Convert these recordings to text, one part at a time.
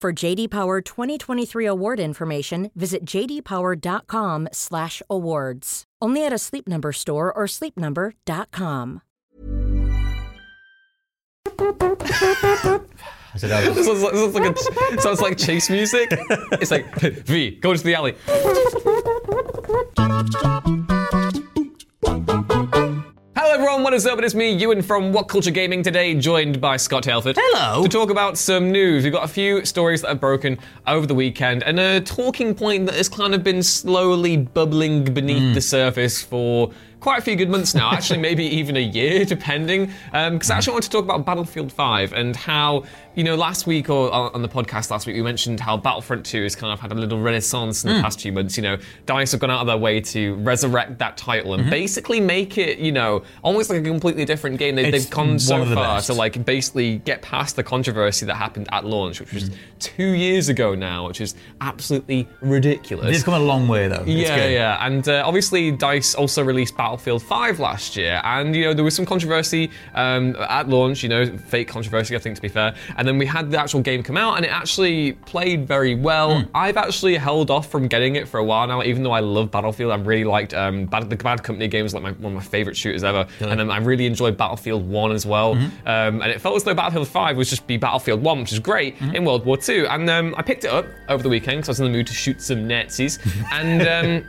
For JD Power 2023 award information, visit jdpower.com/awards. Only at a Sleep Number store or sleepnumber.com. Oh, This sounds like, this sounds like a, sounds like chase music. It's like V, go to the alley. Hello everyone, what is up? It is me, Ewan from What Culture Gaming today, joined by Scott Halford. Hello. To talk about some news. We've got a few stories that have broken over the weekend and a talking point that has kind of been slowly bubbling beneath hmm. the surface for quite a few good months now, actually maybe even a year, depending. Um, because I actually want to talk about Battlefield 5 and how, you know, last week or on on the podcast last week, we mentioned how Battlefront 2 has kind of had a little renaissance in the hmm. past few months. You know, DICE have gone out of their way to resurrect that title and mm-hmm. basically make it, you know, almost like a completely different game. They, they've gone so one of the far best. to like basically get past the controversy that happened at launch, which was mm. two years ago now, which is absolutely ridiculous. They've come a long way though. It's Yeah, good. yeah, and uh, obviously Dice also released Battlefield 5 last year, and you know there was some controversy um, at launch, you know, fake controversy, I think to be fair, and then we had the actual game come out, and it actually played very well. Hmm. I've actually held off from getting it for a while now, even though I love Battlefield. I've really liked um, Bad, the Bad Company games, like my, one of my favorite shooters ever, and um, I really enjoyed Battlefield 1 as well. Mm-hmm. Um, and it felt as though Battlefield 5 was just be Battlefield 1, which is great Mm-hmm. in World War 2. And um, I picked it up over the weekend because I was in the mood to shoot some Nazis, and.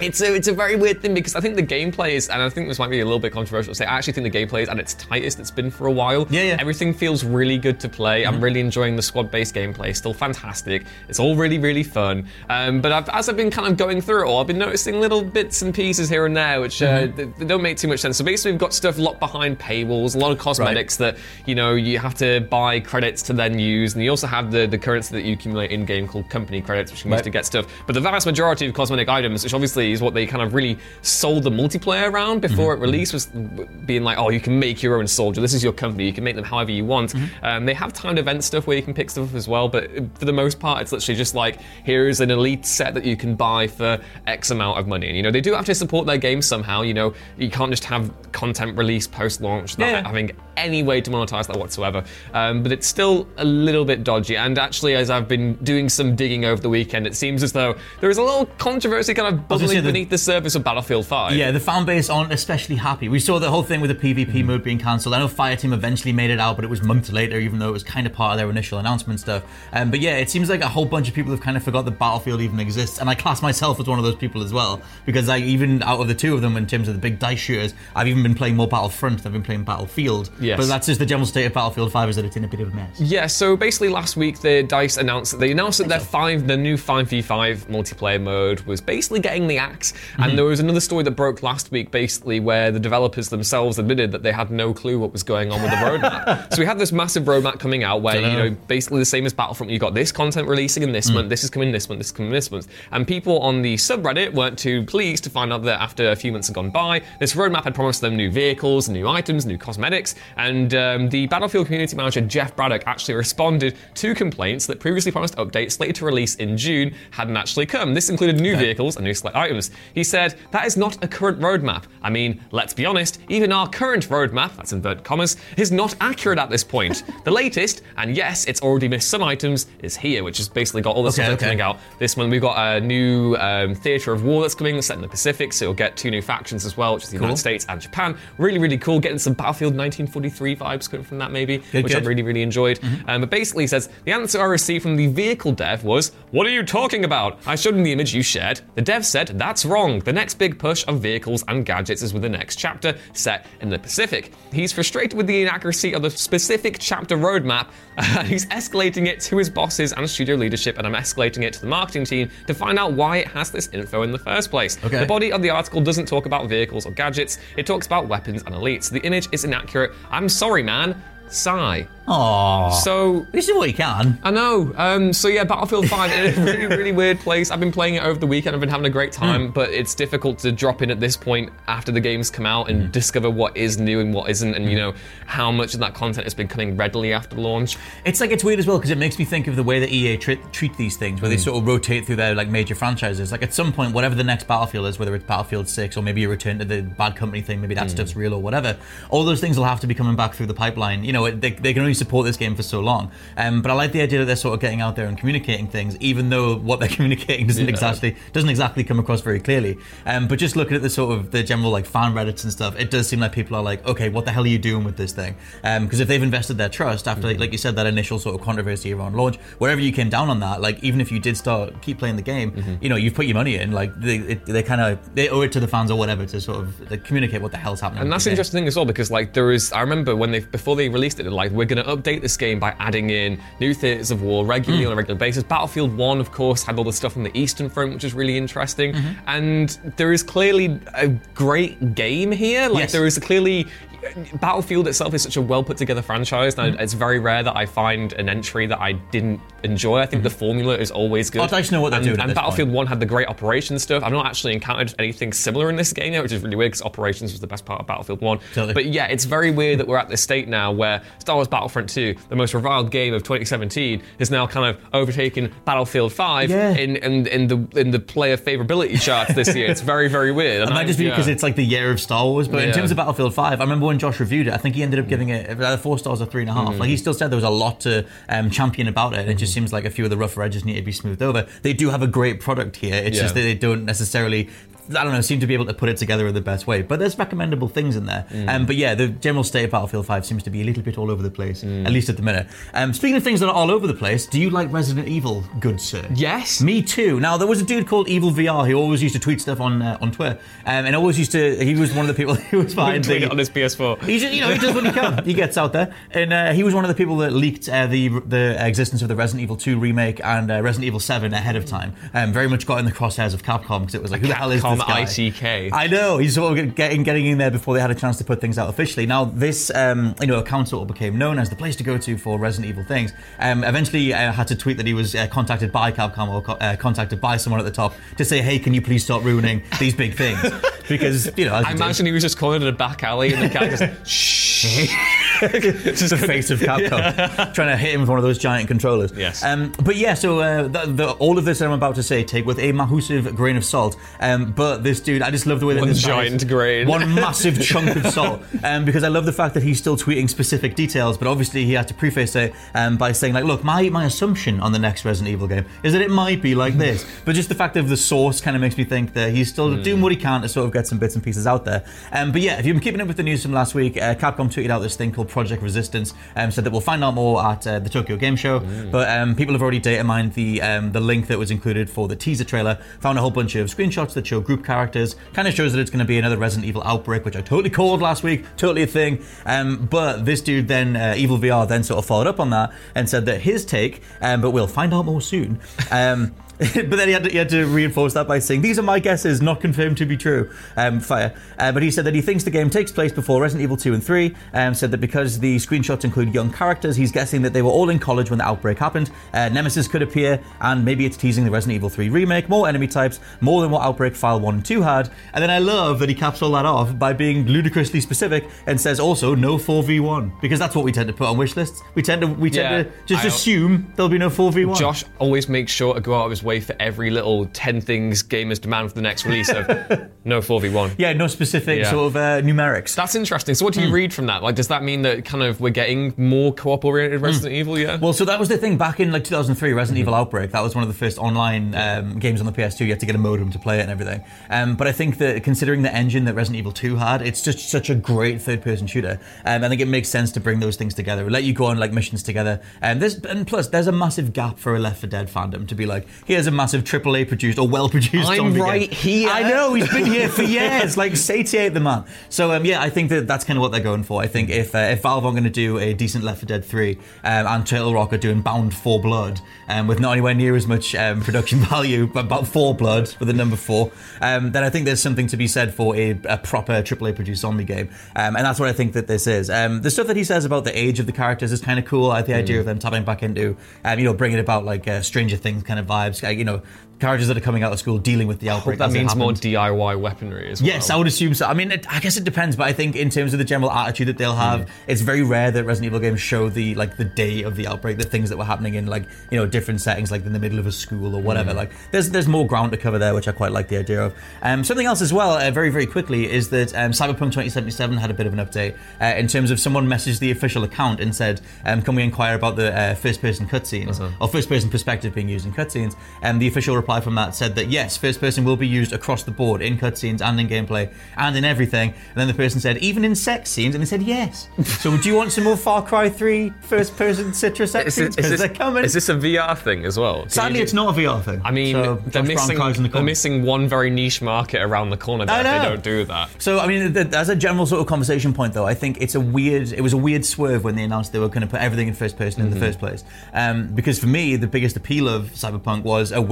It's a, it's a very weird thing because I think the gameplay is, and I think this might be a little bit controversial to say, I actually think the gameplay is at its tightest it's been for a while. Yeah, yeah. Everything feels really good to play. I'm really enjoying the squad based gameplay, still fantastic. It's all really, really fun. Um, but I've, as I've been kind of going through it all, I've been noticing little bits and pieces here and there which uh, they, they don't make too much sense. So basically, we've got stuff locked behind paywalls, a lot of cosmetics that, you know, you have to buy credits to then use. And you also have the, the currency that you accumulate in game called company credits, which you can use to get stuff. But the vast majority of cosmetic items, which obviously is what they kind of really sold the multiplayer around before Mm-hmm. it released, was being like, oh, you can make your own soldier. This is your company. You can make them however you want. Mm-hmm. Um, they have timed event stuff where you can pick stuff up as well, but for the most part, it's literally just like, here is an elite set that you can buy for X amount of money. And, you know, they do have to support their game somehow. You know, you can't just have content released post launch not Yeah. having any way to monetize that whatsoever. Um, but it's still a little bit dodgy. And actually, as I've been doing some digging over the weekend, it seems as though there is a little controversy kind of bubbling say the- beneath the surface of Battlefield 5. Yeah, the fan base aren't especially happy. We saw the whole thing with the PvP Mm-hmm. mode being cancelled. I know Fireteam eventually made it out, but it was months later, even though it was kind of part of their initial announcement stuff. Um, but yeah, it seems like a whole bunch of people have kind of forgot that Battlefield even exists, and I class myself as one of those people as well because I even out of the two of them, in terms of the big dice shooters, I've even been playing more Battlefront. than I've been playing Battlefield. Yes. but that's just the general state of Battlefield 5 is that it's in a bit of a mess. Yeah, so basically last week the Dice announced that they announced that their five the new 5v5 multiplayer mode was basically getting the axe. And there was another story that broke last week basically where the developers themselves admitted that they had no clue what was going on with the roadmap. so we had this massive roadmap coming out where, you know, basically the same as Battlefront, you've got this content releasing in this month, this is coming this month, this is coming this month. And people on the subreddit weren't too pleased to find out that after a few months had gone by, this roadmap had promised them new vehicles, new items, new cosmetics, and um, the Battlefield community manager Jeff Braddock actually responded to complaints that previously promised updates slated to release in June hadn't actually come. This included new vehicles and new select items. He said, That is not a current roadmap. I mean, let's be honest, even our current roadmap, that's inverted commas, is not accurate at this point. the latest, and yes, it's already missed some items, is here, which has basically got all the Okay, stuff okay. coming out. This one, we've got a new um, theatre of war that's coming, that's set in the Pacific, so you'll get two new factions as well, which is the Cool. United States and Japan. Really, really cool. Getting some Battlefield 1943 vibes coming from that, maybe, Good, which I really, really enjoyed. Um, but basically, he says the answer I received from the vehicle dev was, "What are you talking about?" I showed him the image you shared. The dev said, "That's wrong. The next big push of vehicles and gadgets is with the next chapter set in the Pacific." He's frustrated with the inaccuracy of the specific chapter roadmap. and he's escalating it to his bosses and studio leadership, and I'm escalating it to the marketing team to find out why it has this info in the first place. Okay. The body of the article doesn't talk about vehicles or gadgets. It talks about weapons and elites. The image is inaccurate. I'm sorry, man. Sigh. Aww. So this is what you can. I know. Um, so yeah, Battlefield 5 in a really, really weird place. I've been playing it over the weekend. I've been having a great time, hmm. but it's difficult to drop in at this point after the game's come out and hmm. discover what is new and what isn't, and you hmm. know how much of that content has been coming readily after launch. It's like it's weird as well because it makes me think of the way that EA tre- treat these things, where they sort of rotate through their like major franchises. Like at some point, whatever the next Battlefield is, whether it's Battlefield Six or maybe a return to the Bad Company thing, maybe that stuff's real or whatever. All those things will have to be coming back through the pipeline. You know, it- they, they can only support this game for so long. Um, but I like the idea that they're sort of getting out there and communicating things, even though what they're communicating doesn't exactly doesn't exactly come across very clearly. Um, but just looking at the sort of the general like fan reddits and stuff, it does seem like people are like, okay, what the hell are you doing with this thing? Because if they've invested their trust after, like you said, that initial sort of controversy around launch, wherever you came down on that, like even if you did start keep playing the game, you know, you've put your money in, like they it, they kind of they owe it to the fans or whatever to sort of like, communicate what the hell's happening. And that's an interesting thing as well because like there is I remember when they before they released it they're like we're going to update this game by adding in new theaters of war regularly hmm. on a regular basis. Battlefield 1 of course had all the stuff on the Eastern Front which is really interesting mm-hmm. and there is clearly a great game here like Yes. there is clearly Battlefield itself is such a well put together franchise and Mm-hmm. it's very rare that I find an entry that I didn't enjoy. I think the formula is always good. I'd like to know what they're and, doing at And Battlefield point. 1 had the great operations stuff. I've not actually encountered anything similar in this game yet, which is really weird because operations was the best part of Battlefield 1. Totally. But yeah, it's very weird that we're at this state now where Star Wars Battlefront 2, the most reviled game of 2017, is now kind of overtaken Battlefield 5 Yeah. in, in, in the in the player favorability charts this year. It's very, very weird. It might just be because it's like the year of Star Wars, but in terms of Battlefield 5, I remember when Josh reviewed it, I think he ended up mm. giving it either four stars or three and a half. Like he mm. still said there was a lot to um, champion about it. It just mm. seems like a few of the rougher edges need to be smoothed over. They do have a great product here. It's Yeah. just that they don't necessarily. I don't know, seem to be able to put it together in the best way. But there's recommendable things in there. Um, but yeah, the general state of Battlefield 5 seems to be a little bit all over the place, at least at the minute. Um, speaking of things that are all over the place, do you like Resident Evil, good sir? Yes. Me too. Now there was a dude called Evil VR who always used to tweet stuff on uh, on Twitter, um, and always used to. He was one of the people who was behind the. on his PS4. He just, you know, he does what he can. He gets out there, and uh, he was one of the people that leaked uh, the the existence of the Resident Evil 2 remake and uh, Resident Evil 7 ahead of time. Um, very much got in the crosshairs of Capcom because it was like, who the hell is Guy? ITK. I know he's sort of getting getting in there before they had a chance to put things out officially. Now this um, you know account sort of became known as the place to go to for Resident Evil things. Um, eventually uh, had to tweet that he was uh, contacted by Capcom or co- uh, contacted by someone at the top to say, hey, can you please stop ruining these big things? Because you know, I imagine he was just calling it a back alley and the guy just shh. Just the face of Capcom, trying to hit him with one of those giant controllers. Yes. Um, but yeah, so uh, the, the, all of this that I'm about to say take with a massive grain of salt. Um, but this dude, I just love the way that One giant grain. one massive chunk of salt. Um, because I love the fact that he's still tweeting specific details, but obviously he had to preface it um, by saying like, look, my my assumption on the next Resident Evil game is that it might be like this. But just the fact of the source kind of makes me think that he's still Hmm. doing what he can to sort of get some bits and pieces out there. Um, but yeah, if you've been keeping up with the news from last week, uh, Capcom tweeted out this thing called Project Resistance, um, said that we'll find out more at uh, the Tokyo Game Show. Hmm. But um, people have already data mined the um, the link that was included for the teaser trailer, found a whole bunch of screenshots that show group characters, kind of shows that it's going to be another Resident Evil outbreak, which I totally called last week, totally a thing. Um, but this dude then, uh, Evil VR, then sort of followed up on that and said that his take, um, but we'll find out more soon. But then he had, to, he had to reinforce that by saying, These are my guesses, not confirmed to be true. Um, fire. Uh, but he said that he thinks the game takes place before Resident Evil 2 and 3. Um, said that because the screenshots include young characters, he's guessing that they were all in college when the outbreak happened. Uh, Nemesis could appear, and maybe it's teasing the Resident Evil 3 remake, more enemy types, more than what Outbreak File 1 and 2 had. And then I love that he caps all that off by being ludicrously specific and says also no 4v1. Because that's what we tend to put on wish lists. We tend to, we tend Yeah, to just I- assume there'll be no 4v1. Josh always makes sure to go out of his way wait for every little 10 things gamers demand for the next release of no 4v1. Yeah, no specific Yeah. sort of uh, numerics. That's interesting. So, what do you read from that? Like, does that mean that kind of we're getting more co-op oriented Resident Evil? Yeah. Well, so that was the thing back in like 2003, Resident Evil Outbreak. That was one of the first online um, games on the PS2. You had to get a modem to play it and everything. Um, but I think that considering the engine that Resident Evil 2 had, it's just such a great third-person shooter. Um, I think it makes sense to bring those things together, let you go on like missions together. And there's and plus there's a massive gap for a Left 4 Dead fandom to be like, here's a massive AAA produced or well-produced. I'm zombie game. right here. I know he's been here for years. like satiate the man. So um, yeah, I think that that's kind of what they're going for. I think if uh, if Valve are going to do a decent Left 4 Dead 3 um, and Turtle Rock are doing Bound for Blood um, with not anywhere near as much um, production value, but about four blood with the number four, um, then I think there's something to be said for a, a proper AAA produced zombie game, um, and that's what I think that this is. Um, the stuff that he says about the age of the characters is kind of cool. I the idea of them tapping back into, um, you know, bringing about like uh, Stranger Things kind of vibes. You know, characters that are coming out of school dealing with the outbreak. that means more. DIY weaponry as well. Yes, I would assume so. I mean, it, I guess it depends, but I think in terms of the general attitude that they'll have, it's very rare that Resident Evil games show the like the day of the outbreak, the things that were happening in like you know different settings, like in the middle of a school or whatever. Like there's there's more ground to cover there, which I quite like the idea of. Um, something else as well, uh, very very quickly, is that um, Cyberpunk 2077 had a bit of an update uh, in terms of someone messaged the official account and said, um, "Can we inquire about the uh, first person cutscenes or first person perspective being used in cutscenes?" And the official reply from that said that yes, first person will be used across the board in cutscenes and in gameplay and in everything. And then the person said, even in sex scenes, and they said yes. so do you want some more Far Cry 3 first person Citra's sex Is scenes? is, Because they're coming. is this a VR thing as well? Can Sadly, it's not a VR thing. I mean, so they're missing, the they're missing one very niche market around the corner there they don't do that. So I mean, as a general sort of conversation point, though, I think it's a weird. It was a weird swerve when they announced they were going to put everything in first person Mm-hmm. in the first place. Um, because for me, the biggest appeal of Cyberpunk was a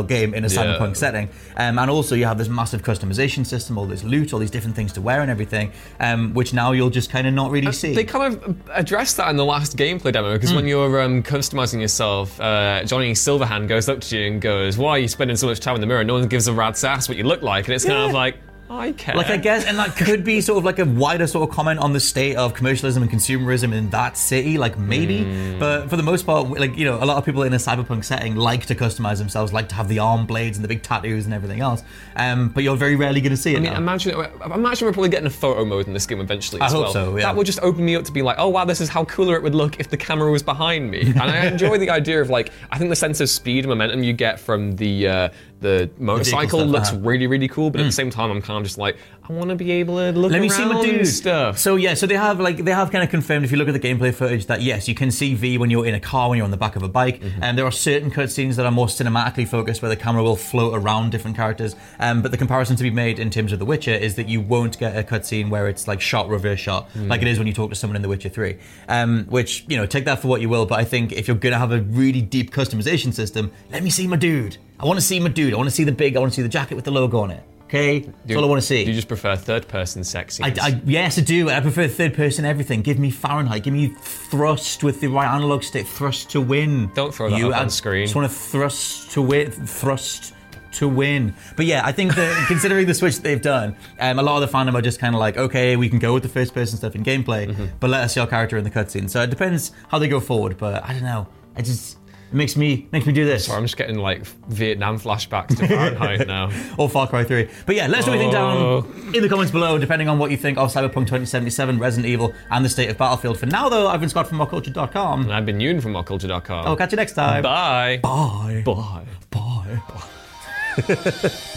Witcher-style game in a Yeah. Cyberpunk setting, um, and also you have this massive customization system, all this loot, all these different things to wear and everything, um, which now you'll just kind of not really see. They kind of addressed that in the last gameplay demo Hmm. because when you're um, customizing yourself, uh, Johnny Silverhand goes up to you and goes, "Why are you spending so much time in the mirror? No one gives a rat's ass what you look like." And it's kind of like, I care. Like I guess, and that could be sort of like a wider sort of comment on the state of commercialism and consumerism in that city, like maybe. Hmm. But for the most part, like you know, a lot of people in a cyberpunk setting like to customize themselves, like to have the arm blades and the big tattoos and everything else. Um, but you're very rarely going to see it. I mean, now. imagine, imagine we're probably getting a photo mode in this game eventually. I hope well. so, yeah. That would just open me up to be like, oh wow, this is how cooler it would look if the camera was behind me. And I enjoy the idea of like, I think the sense of speed and momentum you get from the uh, the motorcycle stuff, looks uh-huh. really really cool. But at the same time, I'm kind of just like, I want to be able to look Let me see my dude stuff. So yeah, so they have like they have kind of confirmed if you look at the gameplay footage that yes, you can see V when you're in a car when you're on the back of a bike, Mm-hmm. and there are certain cutscenes that are more cinematically focused where the camera will float around different characters. Um, but the comparison to be made in terms of The Witcher is that you won't get a cutscene where it's like shot reverse shot Mm. like it is when you talk to someone in The Witcher Three. Um, which you know take that for what you will, but I think if you're gonna have a really deep customization system, let me see my dude. I want to see my dude. I want to see the big. I want to see the jacket with the logo on it. Okay, that's all I want to see. Do you just prefer third person sex I? I, yes, I do. I prefer third person everything. Give me Fahrenheit. Give me thrust with the right analog stick. Thrust to win. Don't throw that up I on screen. Just want to thrust to win. Thrust to win. But yeah, I think that considering the switch that they've done, um, a lot of the fandom are just kind of like, okay, we can go with the first person stuff in gameplay, Mm-hmm. but let us see our character in the cutscene. So it depends how they go forward. But I don't know. I just it makes me makes me do this. Sorry, I'm just getting like Vietnam flashbacks to Fahrenheit now. or Far Cry 3. But yeah, let us know think Oh. down in the comments below, depending on what you think of Cyberpunk 2077, Resident Evil, and the state of Battlefield. For now, though, I've been Scott from WhatCulture.com. And I've been Ewan from WhatCulture.com. I'll catch you next time. Bye. Bye. Bye. Bye. Bye.